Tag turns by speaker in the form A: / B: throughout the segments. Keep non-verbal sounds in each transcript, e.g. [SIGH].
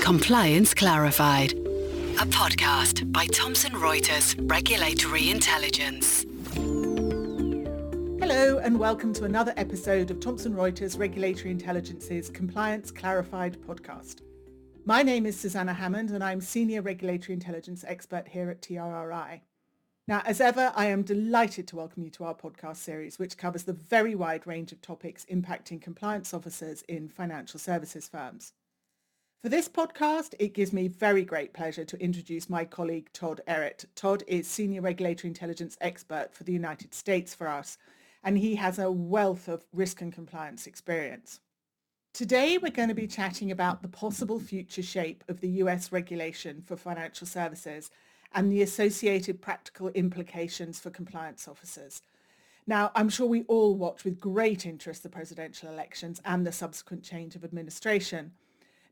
A: Compliance Clarified, a podcast by Thomson Reuters Regulatory Intelligence.
B: Hello and welcome to another episode of Thomson Reuters Regulatory Intelligence's Compliance Clarified podcast. My name is Susanna Hammond and I'm Senior Regulatory Intelligence Expert here at TRRI. Now, as ever, I am delighted to welcome you to our podcast series, which covers the very wide range of topics impacting compliance officers in financial services firms. For this podcast, it gives me very great pleasure to introduce my colleague Todd Ehret. Todd is Senior Regulatory Intelligence Expert for the United States for us, and he has a wealth of risk and compliance experience. Today, we're going to be chatting about the possible future shape of the US regulation for financial services and the associated practical implications for compliance officers. Now, I'm sure we all watch with great interest the presidential elections and the subsequent change of administration.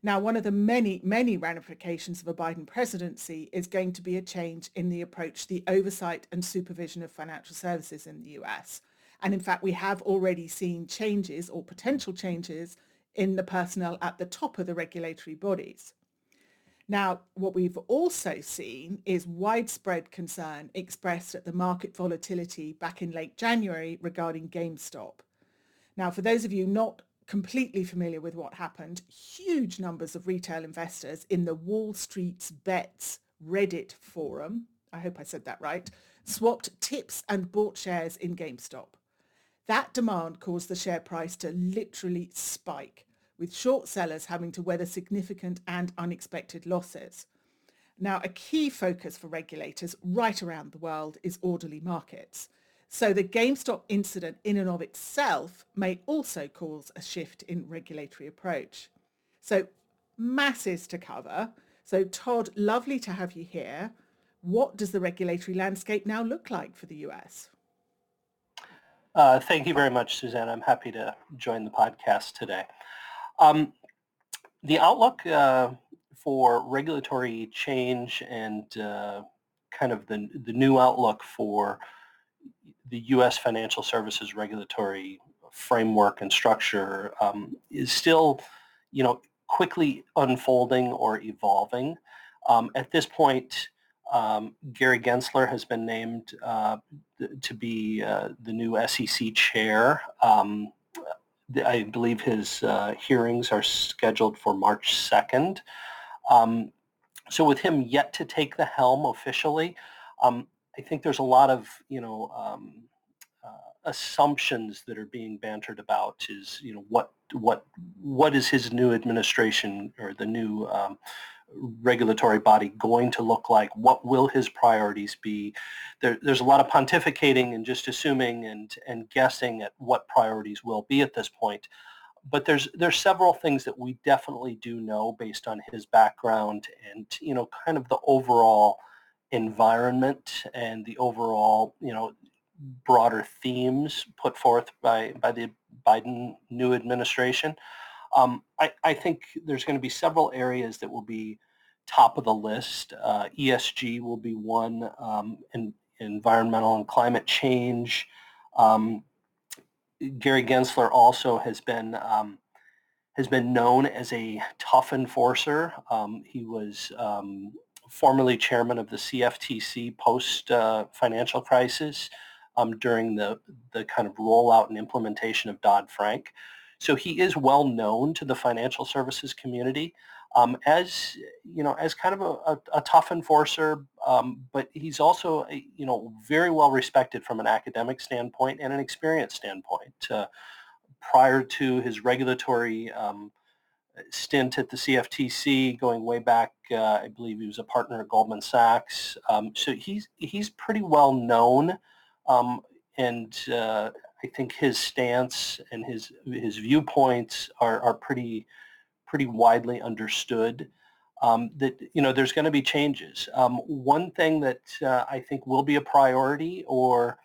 B: Now, one of the many, many ramifications of a Biden presidency is going to be a change in the approach the oversight and supervision of financial services in the US. And in fact, we have already seen changes or potential changes in the personnel at the top of the regulatory bodies. Now, what we've also seen is widespread concern expressed at the market volatility back in late January regarding GameStop. Now, for those of you not completely familiar with what happened, huge numbers of retail investors in the Wall Street's Bets Reddit forum, I hope I said that right, swapped tips and bought shares in GameStop. That demand caused the share price to literally spike, with short sellers having to weather significant and unexpected losses. Now, a key focus for regulators right around the world is orderly markets. So the GameStop incident in and of itself may also cause a shift in regulatory approach. So masses to cover. So Todd, lovely to have you here. What does the regulatory landscape now look like for the US?
C: Uh, thank you very much, Suzanne. I'm happy to join the podcast today. Um, the outlook uh, for regulatory change and uh, kind of the, the new outlook for the U.S. financial services regulatory framework and structure um, is still, you know, quickly unfolding or evolving. Um, at this point, um, Gary Gensler has been named uh, to be uh, the new SEC chair. Um, I believe his uh, hearings are scheduled for March 2nd. Um, so with him yet to take the helm officially, um, I think there's a lot of, you know, um, uh, assumptions that are being bantered about is, you know, what what what is his new administration or the new um, regulatory body going to look like? What will his priorities be? There, there's a lot of pontificating and just assuming and and guessing at what priorities will be at this point. But there's there's several things that we definitely do know based on his background and you know kind of the overall environment and the overall, you know, broader themes put forth by, by the Biden new administration. Um, I, I, think there's going to be several areas that will be top of the list. Uh, ESG will be one, um, in, environmental and climate change. Um, Gary Gensler also has been um, has been known as a tough enforcer. Um, he was um, formerly chairman of the CFTC post uh, financial crisis during the, the kind of rollout and implementation of Dodd-Frank. So he is well known to the financial services community um, as, you know, as kind of a, a, a tough enforcer, um, but he's also, you know, very well respected from an academic standpoint and an experience standpoint. Uh, prior to his regulatory um, stint at the CFTC going way back. Uh, I believe he was a partner at Goldman Sachs. Um, so he's he's pretty well known, um, and uh, I think his stance and his his viewpoints are are pretty pretty widely understood. Um, that you know there's going to be changes. Um, one thing that uh, I think will be a priority, or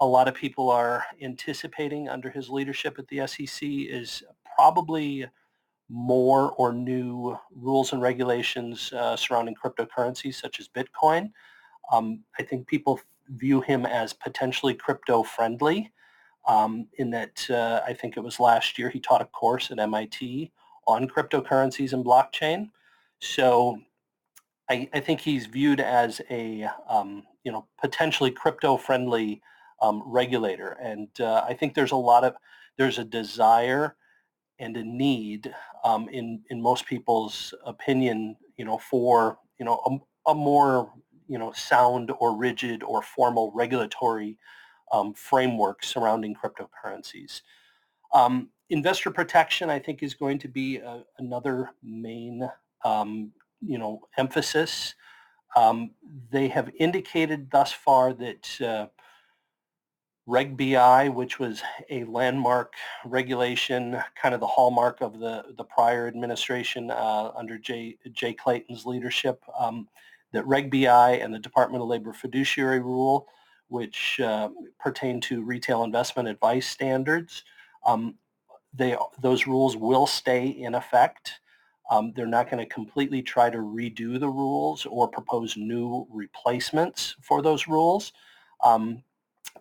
C: a lot of people are anticipating under his leadership at the SEC, is probably more or new rules and regulations uh, surrounding cryptocurrencies such as Bitcoin. Um, I think people view him as potentially crypto friendly um, in that uh, I think it was last year he taught a course at MIT on cryptocurrencies and blockchain. So I, I think he's viewed as a um, you know potentially crypto-friendly um, regulator, and uh, I think there's a lot of there's a desire and a need um, in in most people's opinion, you know, for you know a, a more you know sound or rigid or formal regulatory um, framework surrounding cryptocurrencies. Um, investor protection, I think, is going to be a, another main um, you know emphasis. Um, they have indicated thus far that uh, Reg BI, which was a landmark regulation, kind of the hallmark of the, the prior administration uh, under Jay, Jay Clayton's leadership, um, that Reg BI and the Department of Labor fiduciary rule, which uh, pertain to retail investment advice standards, um, they, those rules will stay in effect. Um, they're not going to completely try to redo the rules or propose new replacements for those rules. Um,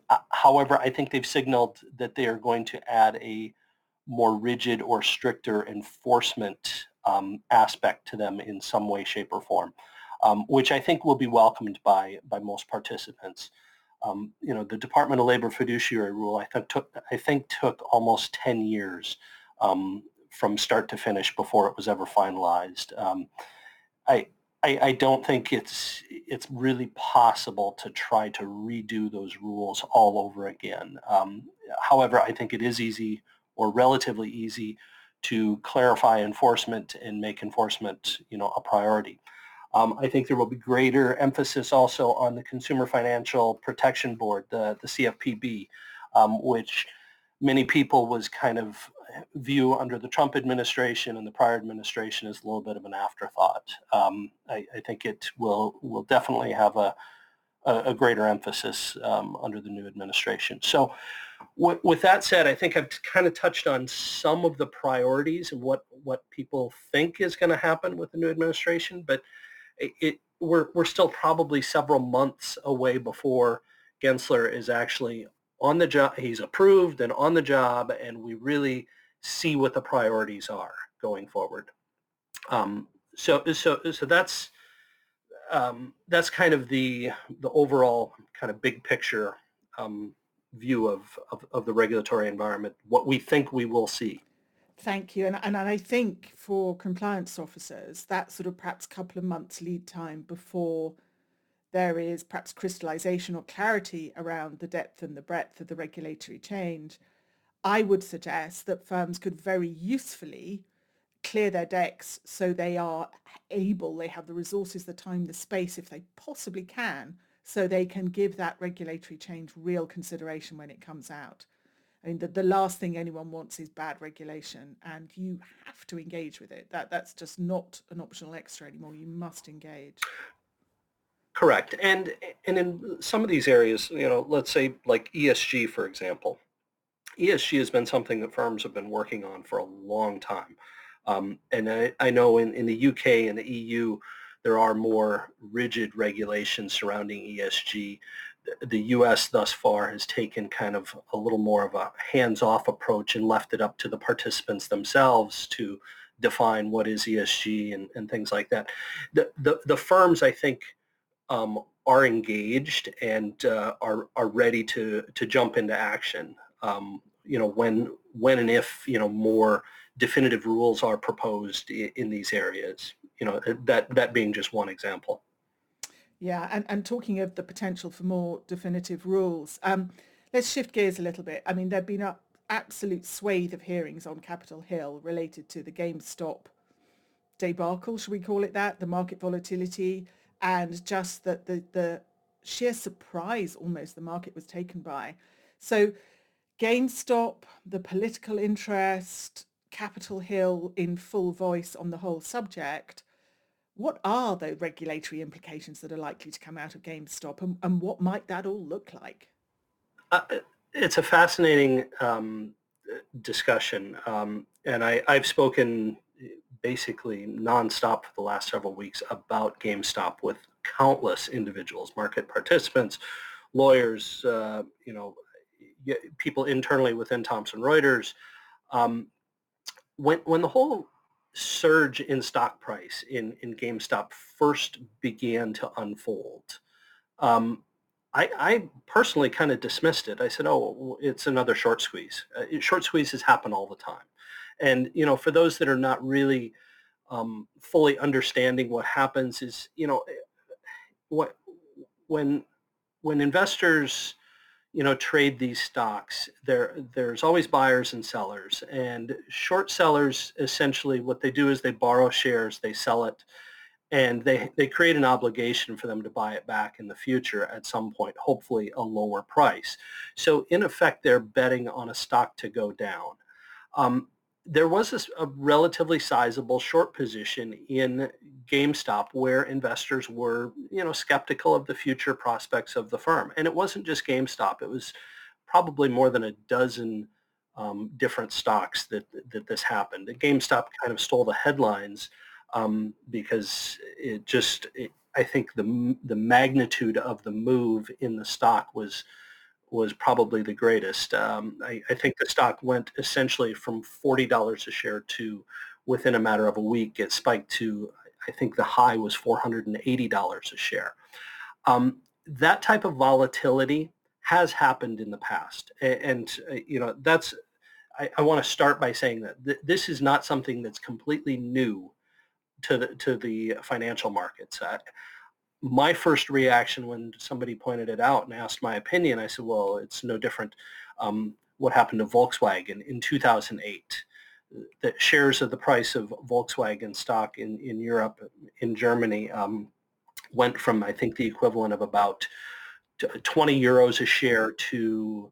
C: uh, however, I think they've signaled that they are going to add a more rigid or stricter enforcement um, aspect to them in some way, shape, or form, um, which I think will be welcomed by by most participants. Um, you know, the Department of Labor fiduciary rule I think took I think took almost 10 years um, from start to finish before it was ever finalized. Um, I I, I, don't think it's it's really possible to try to redo those rules all over again. Um, however, I think it is easy or relatively easy to clarify enforcement and make enforcement, you know, a priority. Um, I think there will be greater emphasis also on the Consumer Financial Protection Board, the, the CFPB, um, which many people was kind of view under the Trump administration and the prior administration as a little bit of an afterthought. Um, I, I, think it will will definitely have a a, a greater emphasis um, under the new administration. So, with that said, I think I've kind of touched on some of the priorities and what what people think is going to happen with the new administration, but it, it we're we're still probably several months away before Gensler is actually on the job. He's approved and on the job, and we really see what the priorities are going forward. Um, so, so, so that's um, that's kind of the the overall kind of big picture um, view of, of, of the regulatory environment. What we think we will see.
B: Thank you, and, and I think for compliance officers, that sort of perhaps couple of months lead time before there is perhaps crystallization or clarity around the depth and the breadth of the regulatory change I would suggest that firms could very usefully clear their decks so they are able, they have the resources, the time, the space, if they possibly can, so they can give that regulatory change real consideration when it comes out. I mean, the, the last thing anyone wants is bad regulation, and you have to engage with it. That That's just not an optional extra anymore. You must engage.
C: Correct. And, and in some of these areas, you know, let's say like ESG, for example, ESG has been something that firms have been working on for a long time. Um, and I, I, know in, in the UK and the EU, there are more rigid regulations surrounding ESG. The, US thus far has taken kind of a little more of a hands-off approach and left it up to the participants themselves to define what is ESG and, and things like that. The, the, the firms, I think, um, are engaged and uh, are, are ready to, to jump into action um, you know, when when and if you know more definitive rules are proposed in, in these areas. You know, that that being just one example.
B: Yeah, and, and talking of the potential for more definitive rules, um, let's shift gears a little bit. I mean, there've been an absolute swathe of hearings on Capitol Hill related to the GameStop debacle, should we call it that, the market volatility, and just that the, the sheer surprise almost the market was taken by. So GameStop, the political interest, Capitol Hill in full voice on the whole subject. What are the regulatory implications that are likely to come out of GameStop and, and what might that all look like?
C: Uh, it's a fascinating um, discussion. Um, and I, I've spoken basically nonstop for the last several weeks about GameStop with countless individuals, market participants, lawyers, uh, you know, people internally within Thomson Reuters. Um, when when the whole surge in stock price in, in GameStop first began to unfold, um, I, I, personally kind of dismissed it. I said, oh, it's another short squeeze. Uh, short squeezes happen all the time. And, you know, for those that are not really um, fully understanding what happens is, you know, what when when investors you know trade these stocks. There there's always buyers and sellers and short sellers essentially what they do is they borrow shares they sell it and they they create an obligation for them to buy it back in the future at some point hopefully a lower price. So in effect they're betting on a stock to go down. Um, there was a, a, relatively sizable short position in GameStop where investors were, you know, skeptical of the future prospects of the firm. And it wasn't just GameStop. It was probably more than a dozen um, different stocks that, that this happened. GameStop kind of stole the headlines um, because it just, it, I think the, the magnitude of the move in the stock was was probably the greatest. Um, I, I, think the stock went essentially from $40 a share to within a matter of a week, it spiked to, I think the high was $480 a share. Um, that type of volatility has happened in the past. And, and uh, you know, that's, I, I want to start by saying that th- this is not something that's completely new to the, to the financial markets. Uh, my first reaction when somebody pointed it out and asked my opinion, I said, well, it's no different. Um, what happened to Volkswagen in 2008? The shares of the price of Volkswagen stock in, in Europe, in Germany, um, went from, I think, the equivalent of about 20 euros a share to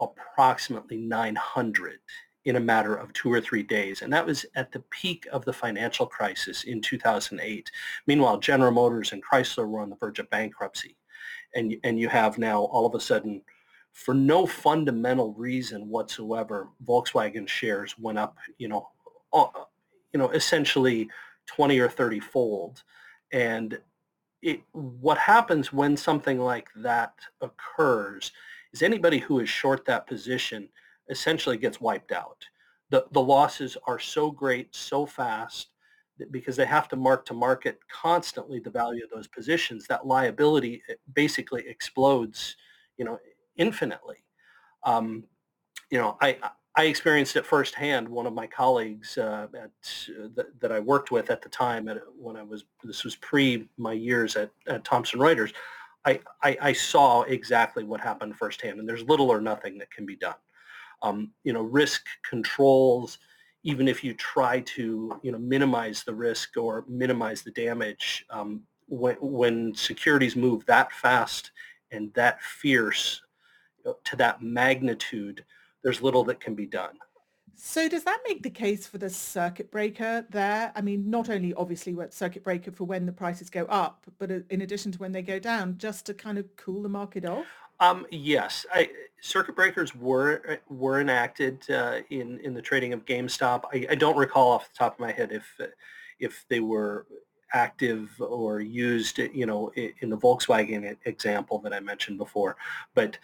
C: approximately 900 in a matter of two or three days. And that was at the peak of the financial crisis in 2008. Meanwhile, General Motors and Chrysler were on the verge of bankruptcy. And, and you have now all of a sudden, for no fundamental reason whatsoever, Volkswagen shares went up, you know, you know, essentially 20 or 30 fold. And it, what happens when something like that occurs is anybody who is short that position essentially gets wiped out. The, the losses are so great, so fast, because they have to mark to market constantly the value of those positions, that liability eh, basically explodes, you know, infinitely. Um, you know, I, I experienced it firsthand. One of my colleagues uh, at, uh, that, that I worked with at the time, at, when I was, this was pre my years at, at Thomson Reuters, I, I, I saw exactly what happened firsthand, and there's little or nothing that can be done um, you know, risk controls, even if you try to, you know, minimize the risk or minimize the damage, um, when, when securities move that fast and that fierce to that magnitude, there's little that can be done.
B: So does that make the case for the circuit breaker there? I mean, not only obviously what circuit breaker for when the prices go up, but in addition to when they go down, just to kind of cool the market off?
C: Um, yes, I, circuit breakers were uh, were enacted uh, in in the trading of GameStop. I, I, don't recall off the top of my head if uh, if they were active or used, you know, in the Volkswagen example that I mentioned before. But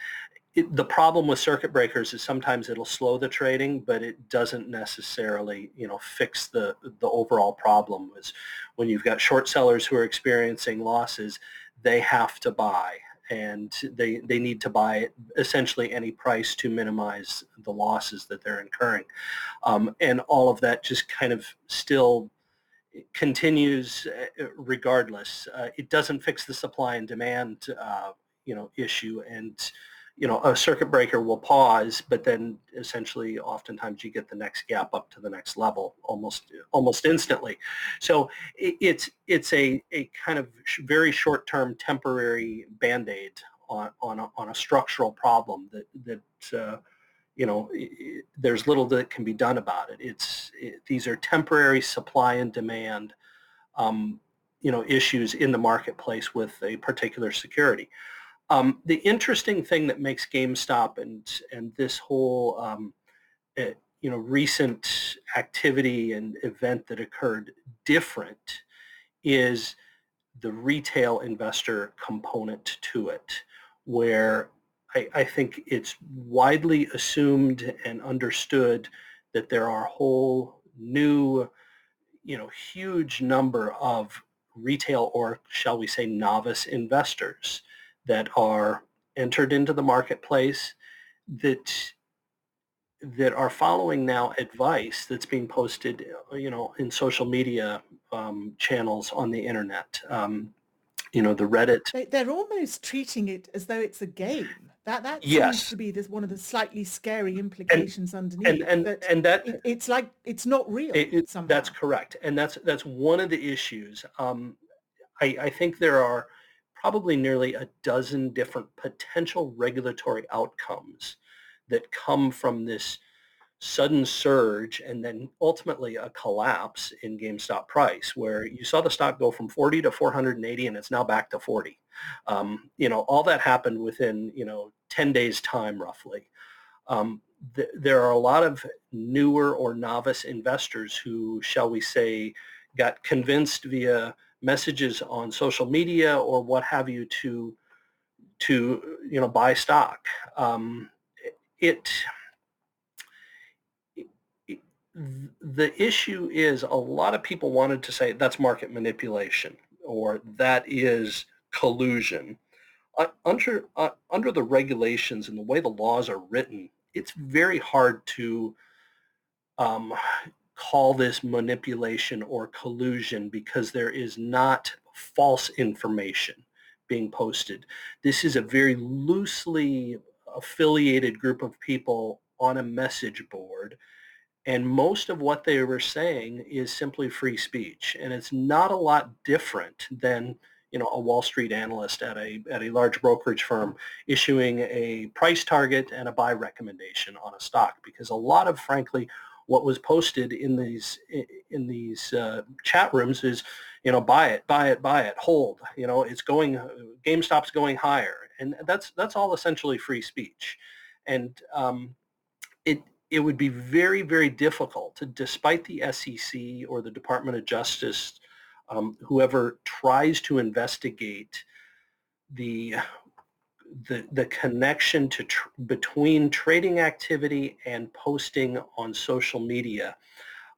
C: it, the problem with circuit breakers is sometimes it'll slow the trading, but it doesn't necessarily, you know, fix the the overall problem. Is when you've got short sellers who are experiencing losses, they have to buy and they, they need to buy essentially any price to minimize the losses that they're incurring. Um, and all of that just kind of still continues uh, regardless. Uh, it doesn't fix the supply and demand, uh, you know, issue. And you know, a circuit breaker will pause, but then essentially oftentimes you get the next gap up to the next level almost almost instantly. So it's it's a, a kind of very short-term temporary band-aid on, on, a, on a structural problem that, that uh, you know, there's little that can be done about it. It's it, these are temporary supply and demand, um, you know, issues in the marketplace with a particular security. Um, the interesting thing that makes GameStop and and this whole um, uh, you know recent activity and event that occurred different is the retail investor component to it, where I, I think it's widely assumed and understood that there are whole new you know, huge number of retail or shall we say novice investors that are entered into the marketplace that that are following now advice that's being posted, you know, in social media um, channels on the internet. Um, you know, the Reddit.
B: They, are almost treating it as though it's a game. That that
C: yes.
B: seems to be this one of the slightly scary implications
C: and,
B: underneath.
C: And and,
B: that
C: and that
B: it, it's like it's not real.
C: It,
B: it,
C: that's correct, and that's that's one of the issues. Um, I, I think there are probably nearly a dozen different potential regulatory outcomes that come from this sudden surge and then ultimately a collapse in GameStop price where you saw the stock go from 40 to 480 and it's now back to 40. Um, you know, all that happened within, you know, 10 days time roughly. Um, th- there are a lot of newer or novice investors who, shall we say, got convinced via messages on social media or what have you to to you know buy stock. Um, it the issue is a lot of people wanted to say that's market manipulation or that is collusion. Uh, under uh, under the regulations and the way the laws are written, it's very hard to um, call this manipulation or collusion because there is not false information being posted. This is a very loosely affiliated group of people on a message board and most of what they were saying is simply free speech. And it's not a lot different than you know, a Wall Street analyst at a, at a large brokerage firm issuing a price target and a buy recommendation on a stock because a lot of, frankly, what was posted in these in these uh, chat rooms is, you know, buy it, buy it, buy it, hold. You know, it's going, GameStop's going higher, and that's that's all essentially free speech, and um, it it would be very, very difficult, to, despite the SEC or the Department of Justice, um, whoever tries to investigate the the, the connection to tr- between trading activity and posting on social media.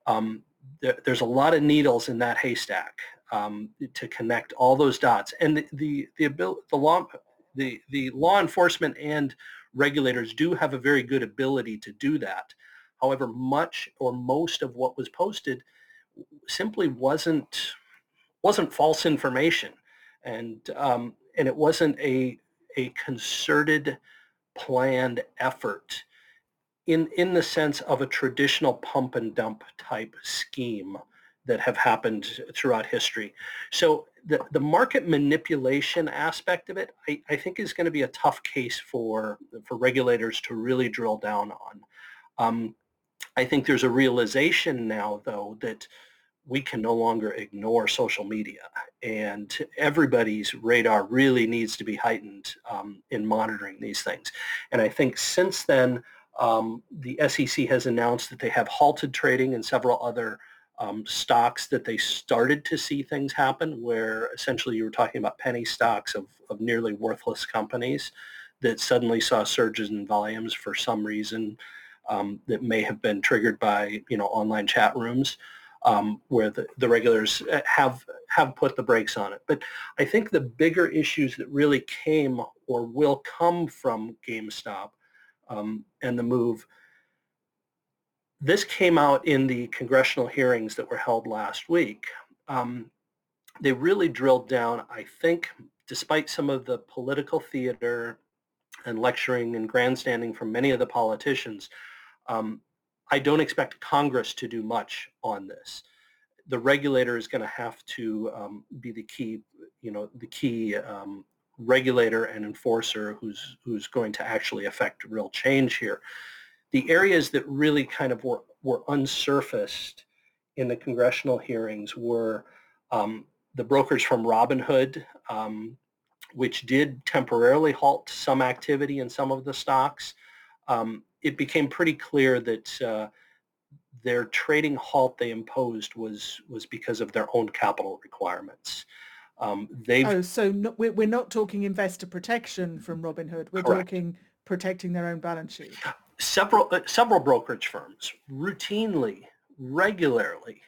C: Um, there, there's a lot of needles in that haystack um, to connect all those dots, and the the the, ability, the law the the law enforcement and regulators do have a very good ability to do that. However, much or most of what was posted simply wasn't wasn't false information, and um, and it wasn't a a concerted, planned effort in in the sense of a traditional pump and dump type scheme that have happened throughout history. So the, the market manipulation aspect of it, I, I think is going to be a tough case for, for regulators to really drill down on. Um, I think there's a realization now, though, that we can no longer ignore social media and everybody's radar really needs to be heightened um, in monitoring these things. And I think since then, um, the SEC has announced that they have halted trading in several other um, stocks that they started to see things happen where essentially you were talking about penny stocks of, of nearly worthless companies that suddenly saw surges in volumes for some reason um, that may have been triggered by you know online chat rooms um, where the, the regulators uh, have have put the brakes on it. But I think the bigger issues that really came or will come from GameStop um, and the move this came out in the congressional hearings that were held last week. Um, they really drilled down, I think, despite some of the political theater and lecturing and grandstanding from many of the politicians, um, I don't expect Congress to do much on this. The regulator is going to have to um, be the key, you know, the key um, regulator and enforcer who's who's going to actually affect real change here the areas that really kind of were, were unsurfaced in the congressional hearings were um, the brokers from Robinhood, um, which did temporarily halt some activity in some of the stocks. Um, it became pretty clear that uh, their trading halt they imposed was was because of their own capital requirements. Um,
B: they oh, so no, we're, we're not talking investor protection from Robinhood. We're correct. talking protecting their own balance sheet
C: several uh, several brokerage firms routinely, regularly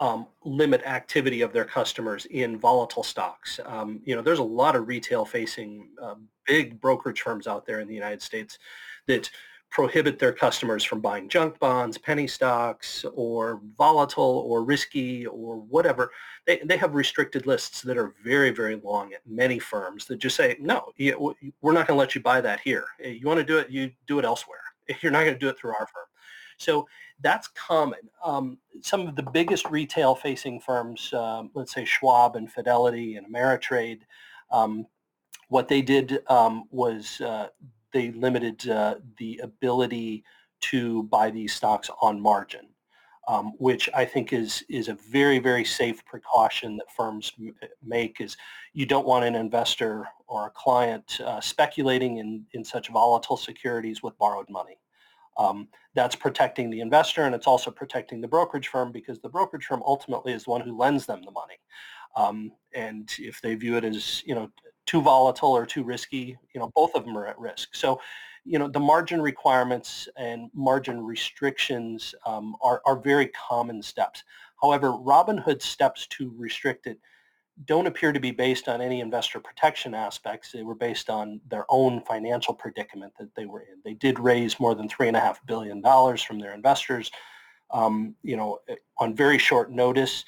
C: um, limit activity of their customers in volatile stocks. Um, you know, there's a lot of retail-facing uh, big brokerage firms out there in the United States that prohibit their customers from buying junk bonds, penny stocks, or volatile or risky or whatever. They, they have restricted lists that are very, very long at many firms that just say, no, we're not going to let you buy that here. You want to do it, you do it elsewhere. [LAUGHS] You're not going to do it through our firm. So that's common. Um, some of the biggest retail-facing firms, um, let's say Schwab and Fidelity and Ameritrade, um, what they did um, was uh, they limited uh, the ability to buy these stocks on margin, um, which I think is is a very very safe precaution that firms m- make. Is you don't want an investor or a client uh, speculating in in such volatile securities with borrowed money. Um, that's protecting the investor and it's also protecting the brokerage firm because the brokerage firm ultimately is the one who lends them the money. Um, and if they view it as, you know, too volatile or too risky, you know, both of them are at risk. So, you know, the margin requirements and margin restrictions um, are, are very common steps. However, Robinhood's steps to restrict it don't appear to be based on any investor protection aspects. They were based on their own financial predicament that they were in. They did raise more than three and a half billion dollars from their investors, um, you know, eh, on very short notice.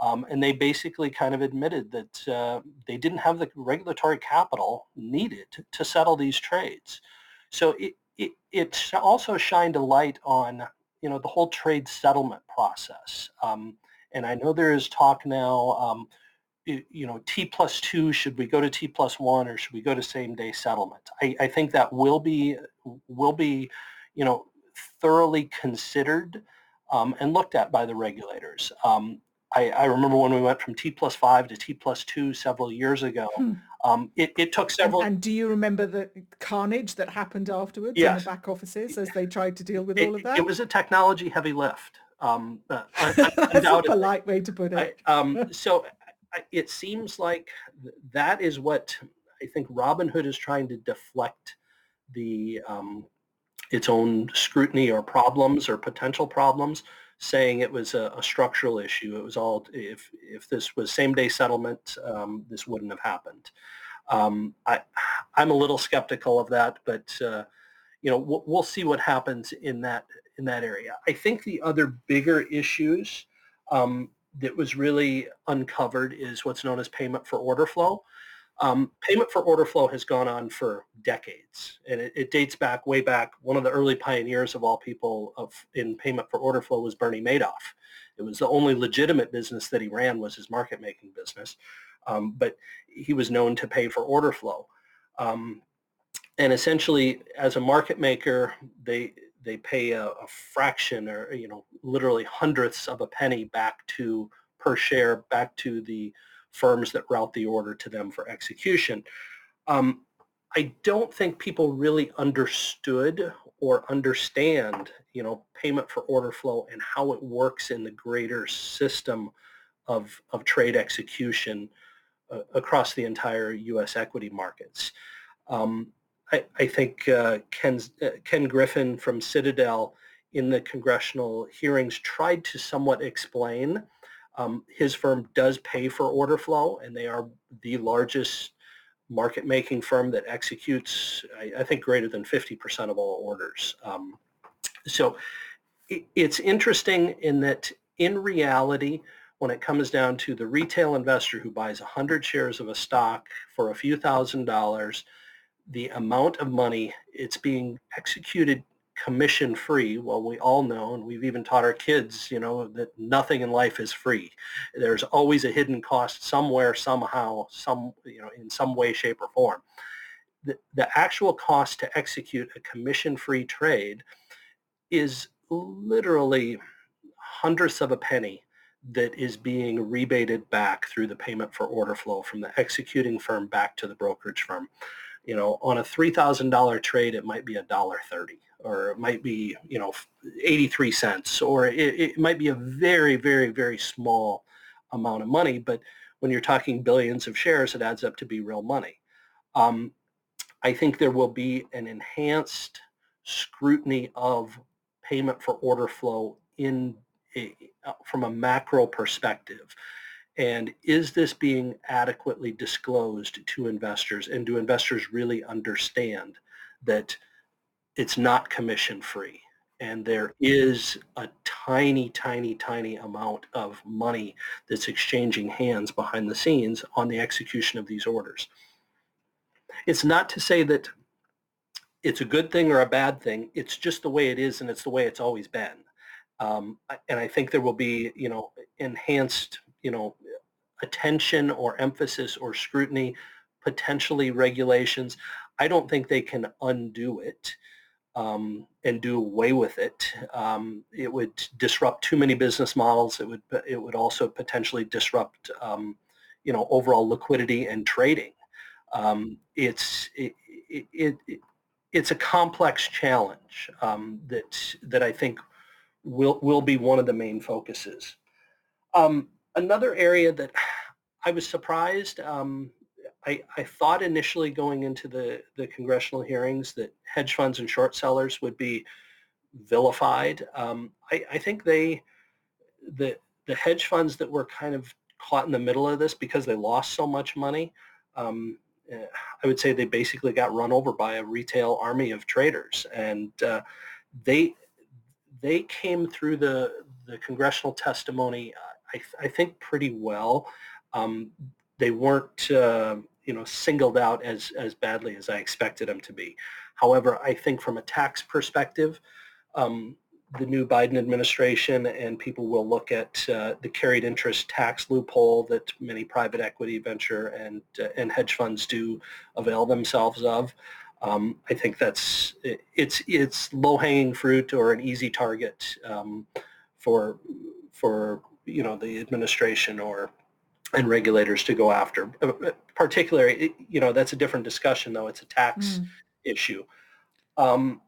C: Um, and they basically kind of admitted that uh, they didn't have the regulatory capital needed to, settle these trades. So it, it, it, also shined a light on, you know, the whole trade settlement process. Um, and I know there is talk now, um, you know, T plus two, should we go to T plus one or should we go to same day settlement? I, I think that will be, will be, you know, thoroughly considered um, and looked at by the regulators. Um, I, I, remember when we went from T plus five to T plus two several years ago. Hmm. Um, it, it, took several.
B: And, and, do you remember the carnage that happened afterwards yes. in the back offices as they tried to deal with
C: it,
B: all of that?
C: It was a technology heavy lift. Um, uh, [LAUGHS]
B: That's a polite way to put it. [LAUGHS]
C: I, um, so it seems like that is what I think Robinhood is trying to deflect the um, its own scrutiny or problems or potential problems, saying it was a, a structural issue. It was all if if this was same day settlement, um, this wouldn't have happened. Um, I I'm a little skeptical of that, but uh, you know we'll, we'll see what happens in that in that area. I think the other bigger issues um, that was really uncovered is what's known as payment for order flow. Um, payment for order flow has gone on for decades, and it, it, dates back way back. One of the early pioneers of all people of in payment for order flow was Bernie Madoff. It was the only legitimate business that he ran was his market making business, um, but he was known to pay for order flow. Um, and essentially, as a market maker, they they pay a, a, fraction or you know literally hundredths of a penny back to per share back to the firms that route the order to them for execution. Um, I don't think people really understood or understand you know payment for order flow and how it works in the greater system of of trade execution uh, across the entire U.S. equity markets. Um, I, I think uh, Ken, uh, Ken Griffin from Citadel in the congressional hearings tried to somewhat explain. Um, his firm does pay for order flow, and they are the largest market making firm that executes, I, I think, greater than 50% of all orders. Um, so it, it's interesting in that in reality, when it comes down to the retail investor who buys 100 shares of a stock for a few thousand dollars, the amount of money it's being executed commission free well we all know and we've even taught our kids you know that nothing in life is free. There's always a hidden cost somewhere somehow some you know in some way shape or form. The, the actual cost to execute a commission free trade is literally hundredths of a penny that is being rebated back through the payment for order flow from the executing firm back to the brokerage firm. You know, on a $3,000 trade, it might be a dollar 30 or it might be, you know, 83 cents or it, it might be a very, very, very small amount of money. But when you're talking billions of shares, it adds up to be real money. Um, I think there will be an enhanced scrutiny of payment for order flow in a, from a macro perspective. And is this being adequately disclosed to investors? And do investors really understand that it's not commission free? And there is a tiny, tiny, tiny amount of money that's exchanging hands behind the scenes on the execution of these orders. It's not to say that it's a good thing or a bad thing. It's just the way it is and it's the way it's always been. Um, and I think there will be, you know, enhanced, you know, attention or emphasis or scrutiny, potentially regulations. I don't think they can undo it um, and do away with it. Um, it would disrupt too many business models. It would it would also potentially disrupt um, you know overall liquidity and trading. Um, it's it, it, it, it's a complex challenge um, that that I think will will be one of the main focuses. Um, another area that I was surprised. I, I thought initially going into the, the congressional hearings that hedge funds and short sellers would be vilified. Um, I, I think they, the, the hedge funds that were kind of caught in the middle of this because they lost so much money, um, eh, I would say they basically got run over by a retail army of traders, and uh, they they came through the the congressional testimony, I, I think, pretty well. Um, they weren't uh, you know, singled out as, as badly as I expected them to be. However, I think from a tax perspective, um, the new Biden administration and people will look at uh, the carried interest tax loophole that many private equity venture and uh, and hedge funds do avail themselves of. Um, I think that's it's it's low hanging fruit or an easy target um, for for you know the administration or and regulators to go after. Uh, uh, particularly, you know, that's a different discussion, though. It's a tax mm. issue. Um,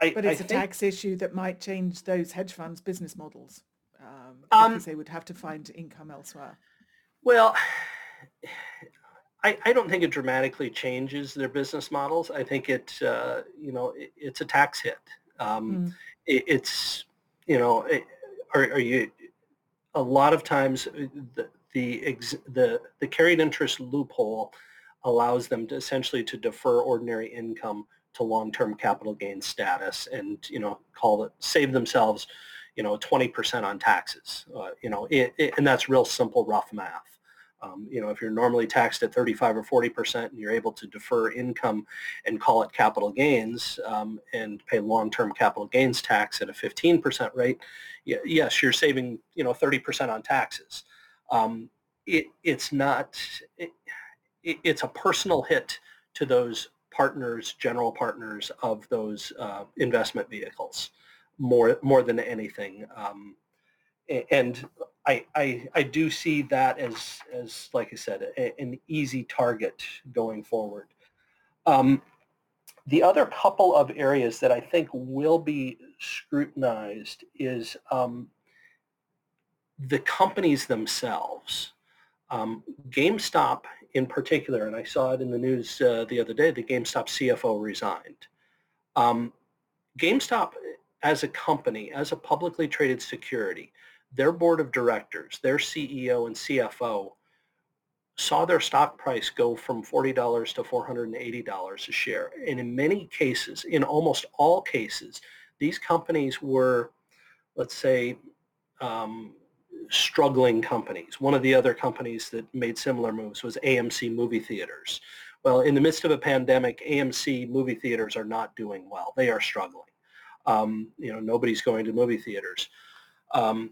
B: I, but it's I a think, tax issue that might change those hedge funds' business models um, um because they would have to find income elsewhere.
C: Well, [SIGHS] I, I don't think it dramatically changes their business models. I think it, uh, you know, it, it's a tax hit. Um, mm. it, it's, you know, are, are you a lot of times uh, the, the, ex- the, the carried interest loophole allows them to essentially to defer ordinary income to long-term capital gain status and, you know, call it, save themselves, you know, 20% on taxes, uh, you know, it, it, and that's real simple, rough math. Um, you know, if you're normally taxed at 35 or 40 percent and you're able to defer income and call it capital gains um, and pay long-term capital gains tax at a 15 percent rate, yes, you're saving, you know, 30 percent on taxes um, it, it's not, it, it's a personal hit to those partners, general partners of those uh, investment vehicles more, more than anything. Um, and I, I, I do see that as, as like I said, a, an easy target going forward. Um, the other couple of areas that I think will be scrutinized is um, the companies themselves, um, GameStop in particular, and I saw it in the news uh, the other day, the GameStop CFO resigned. Um, GameStop as a company, as a publicly traded security, their board of directors, their CEO and CFO saw their stock price go from $40 to $480 a share. And in many cases, in almost all cases, these companies were, let's say, um, struggling companies. One of the other companies that made similar moves was AMC movie theaters. Well, in the midst of a pandemic, AMC movie theaters are not doing well. They are struggling. Um, you know, nobody's going to movie theaters. Um,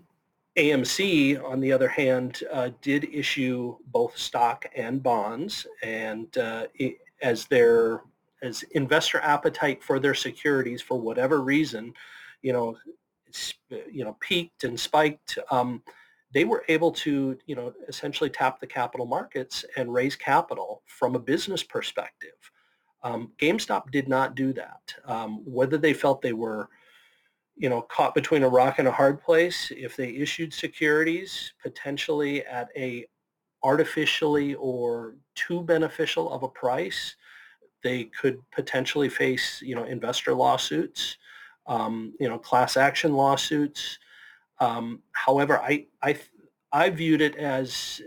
C: AMC, on the other hand, uh, did issue both stock and bonds, and uh, as their as investor appetite for their securities, for whatever reason, you know, you know, peaked and spiked. Um, they were able to, you know, essentially tap the capital markets and raise capital from a business perspective. Um, GameStop did not do that. Um, whether they felt they were, you know, caught between a rock and a hard place, if they issued securities potentially at a artificially or too beneficial of a price, they could potentially face, you know, investor lawsuits, um, you know, class action lawsuits. Um, however, I, I, I viewed it as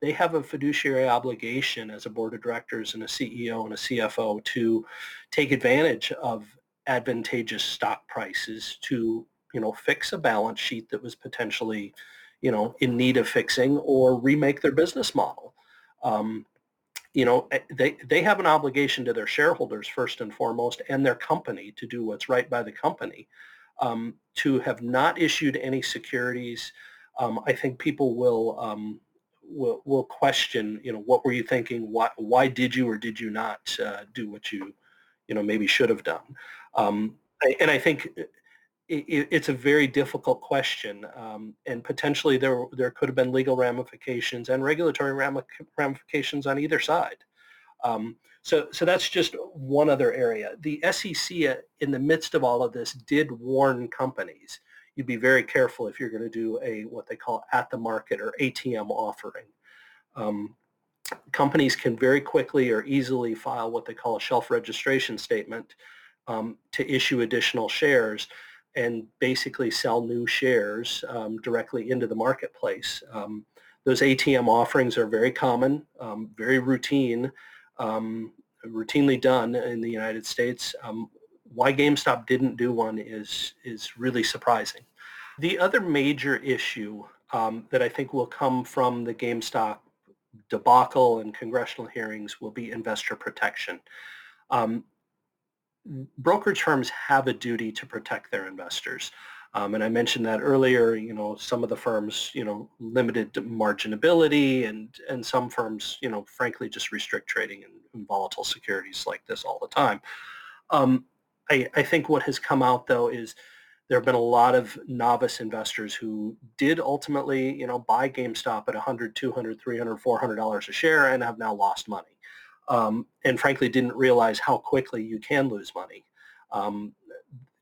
C: they have a fiduciary obligation as a board of directors and a CEO and a CFO to take advantage of advantageous stock prices to, you know, fix a balance sheet that was potentially, you know, in need of fixing or remake their business model. Um, you know, eh, they, they have an obligation to their shareholders first and foremost and their company to do what's right by the company. Um, to have not issued any securities, um, I think people will, um, will will question, you know, what were you thinking? Why why did you or did you not uh, do what you, you know, maybe should have done? Um, and I think it, it's a very difficult question, um, and potentially there there could have been legal ramifications and regulatory ramifications on either side. Um, so, so that's just one other area. The SEC, uh, in the midst of all of this, did warn companies. You'd be very careful if you're going to do a what they call at the market or ATM offering. Um, companies can very quickly or easily file what they call a shelf registration statement um, to issue additional shares and basically sell new shares um, directly into the marketplace. Um, those ATM offerings are very common, um, very routine, um, routinely done in the United States. Um, why GameStop didn't do one is, is really surprising. The other major issue um, that I think will come from the GameStop debacle and congressional hearings will be investor protection. Um, brokerage firms have a duty to protect their investors. Um, and I mentioned that earlier, you know, some of the firms, you know, limited marginability and, and some firms, you know, frankly, just restrict trading in, in volatile securities like this all the time. Um, I, I think what has come out, though, is there have been a lot of novice investors who did ultimately, you know, buy GameStop at 100, 200, 300, 400 dollars a share and have now lost money. Um, and frankly, didn't realize how quickly you can lose money. Um,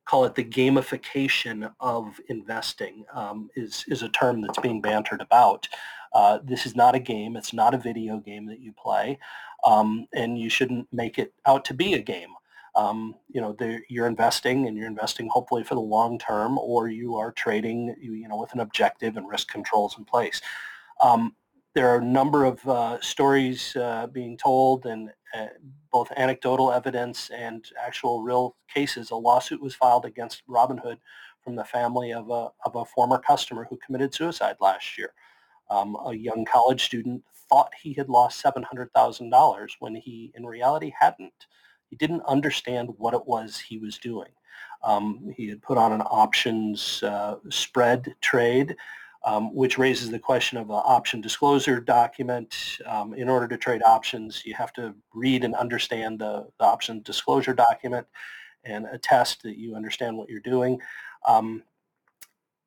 C: call it the gamification of investing um, is, is a term that's being bantered about. Uh, this is not a game. It's not a video game that you play. Um, and you shouldn't make it out to be a game. Um, you know, you're investing and you're investing hopefully for the long term or you are trading, you know, with an objective and risk controls in place. Um, there are a number of uh, stories uh, being told and uh, both anecdotal evidence and actual real cases. A lawsuit was filed against Robinhood from the family of a, of a former customer who committed suicide last year. Um, a young college student thought he had lost $700,000 when he in reality hadn't. He didn't understand what it was he was doing. Um, he had put on an options uh, spread trade um, which raises the question of an option disclosure document. Um, in order to trade options, you have to read and understand the, the, option disclosure document and attest that you understand what you're doing. Um,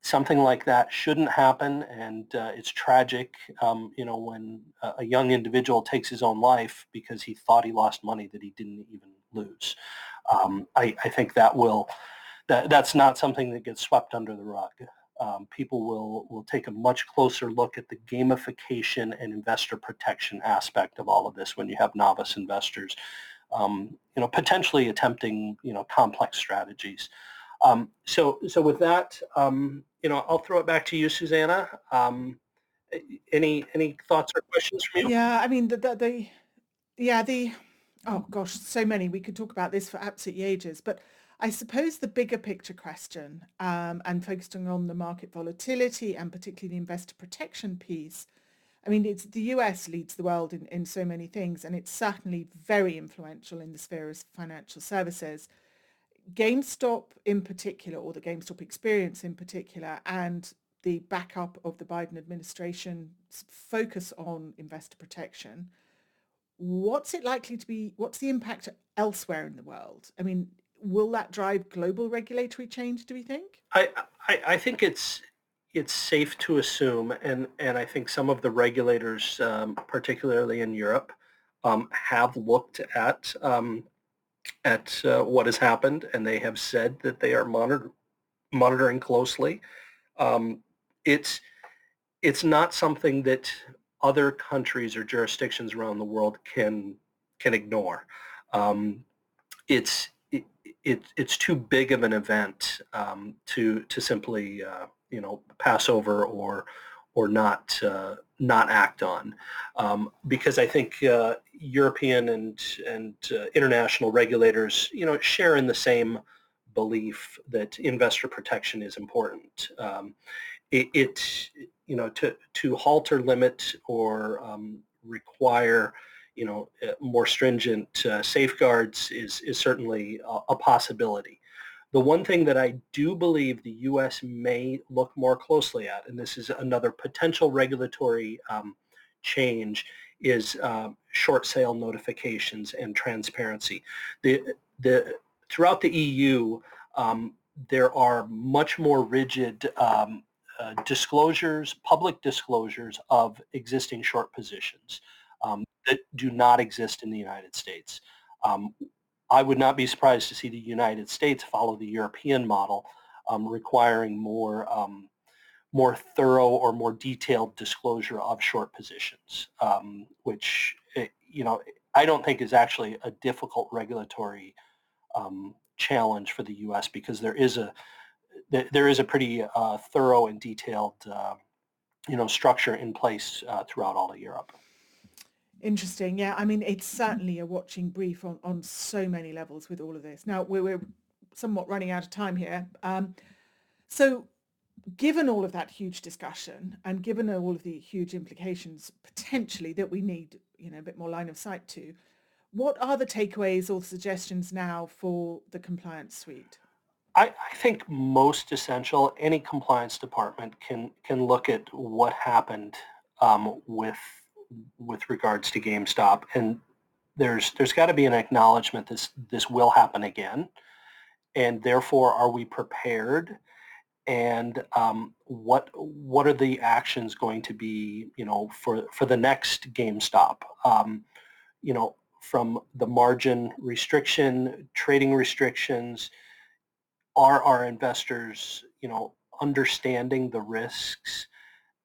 C: something like that shouldn't happen, and uh, it's tragic, um, you know, when a, a, young individual takes his own life because he thought he lost money that he didn't even lose. Um, I, I think that will, that, that's not something that gets swept under the rug um, people will, will take a much closer look at the gamification and investor protection aspect of all of this when you have novice investors, um, you know, potentially attempting, you know, complex strategies. Um, so, so with that, um, you know, I'll throw it back to you, Susanna. Um, any any thoughts or questions from you?
B: Yeah, I mean, the, the, the yeah, the, oh gosh, so many. We could talk about this for absolutely ages, but I suppose the bigger picture question, um, and focusing on the market volatility and particularly the investor protection piece, I mean, it's the US leads the world in, in so many things, and it's certainly very influential in the sphere of financial services. GameStop in particular, or the GameStop experience in particular, and the backup of the Biden administration's focus on investor protection, what's it likely to be? What's the impact elsewhere in the world? I mean, will that drive global regulatory change, do we think?
C: I, I, I think it's it's safe to assume, and, and I think some of the regulators, um, particularly in Europe, um, have looked at um, at uh, what has happened, and they have said that they are monitor- monitoring closely. Um, it's it's not something that other countries or jurisdictions around the world can can ignore. Um, it's it, it's too big of an event um, to to simply uh, you know, pass over or or not uh, not act on, um, because I think uh, European and and uh, international regulators, you know, share in the same belief that investor protection is important. Um, it, it, you know, to to halt or limit or um, require, you know, uh, more stringent uh, safeguards is is certainly a, a possibility. The one thing that I do believe the U.S. may look more closely at, and this is another potential regulatory um, change, is um, short sale notifications and transparency. The, the, throughout the EU, um, there are much more rigid um, uh, disclosures, public disclosures of existing short positions um, that do not exist in the United States. Um, I would not be surprised to see the United States follow the European model, um, requiring more um, more thorough or more detailed disclosure of short positions, um, which eh, you know I don't think is actually a difficult regulatory challenge for the U.S. because there is a there is a pretty uh, thorough and detailed uh, you know structure in place uh, throughout all of Europe.
B: Interesting. Yeah. I mean, it's certainly a watching brief on, on so many levels with all of this. Now, we're, we're somewhat running out of time here. Um, so given all of that huge discussion and given all of the huge implications potentially that we need, you know, a bit more line of sight to, what are the takeaways or suggestions now for the compliance suite?
C: I, I think most essential, any compliance department can can look at what happened um, with with regards to GameStop, and there's there's got to be an acknowledgement this this will happen again, and therefore, are we prepared? And um, what what are the actions going to be? You know, for for the next GameStop, um, you know, from the margin restriction, trading restrictions, are our investors, you know, understanding the risks?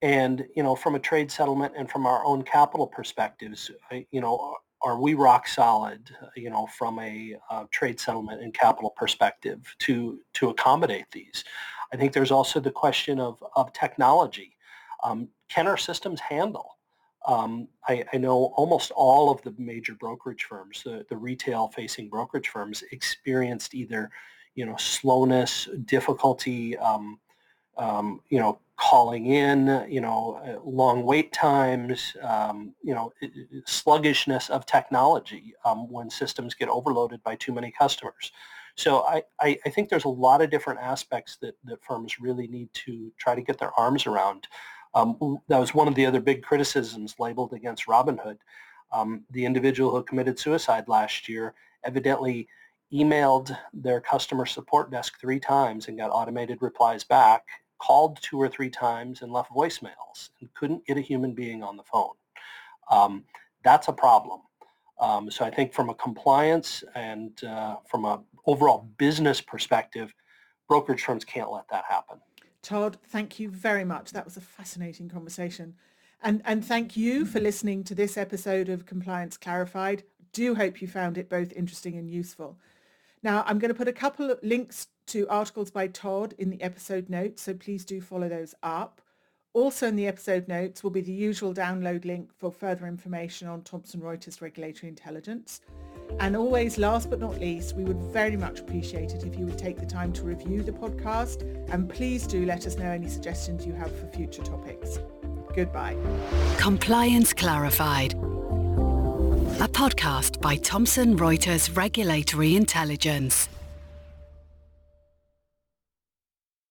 C: And, you know, from a trade settlement and from our own capital perspectives, you know, are we rock solid, you know, from a uh, trade settlement and capital perspective to to accommodate these? I think there's also the question of, of technology. Um, can our systems handle? Um, I, I, know almost all of the major brokerage firms, the, the retail-facing brokerage firms, experienced either, you know, slowness, difficulty, um, um, you know, calling in, you know, uh, long wait times, um, you know, sluggishness of technology um, when systems get overloaded by too many customers. So I, I, I, think there's a lot of different aspects that, that firms really need to try to get their arms around. Um, that was one of the other big criticisms labeled against Robinhood. Um, the individual who committed suicide last year evidently emailed their customer support desk three times and got automated replies back called two or three times and left voicemails and couldn't get a human being on the phone. Um, that's a problem. Um, so I think from a compliance and uh, from an overall business perspective, brokerage firms can't let that happen.
B: Todd, thank you very much. That was a fascinating conversation. And, and thank you for listening to this episode of Compliance Clarified. Do hope you found it both interesting and useful. Now, I'm going to put a couple of links to articles by Todd in the episode notes, so please do follow those up. Also in the episode notes will be the usual download link for further information on Thomson Reuters regulatory intelligence. And always, last but not least, we would very much appreciate it if you would take the time to review the podcast and please do let us know any suggestions you have for future topics. Goodbye.
A: Compliance Clarified. A podcast by Thomson Reuters Regulatory Intelligence.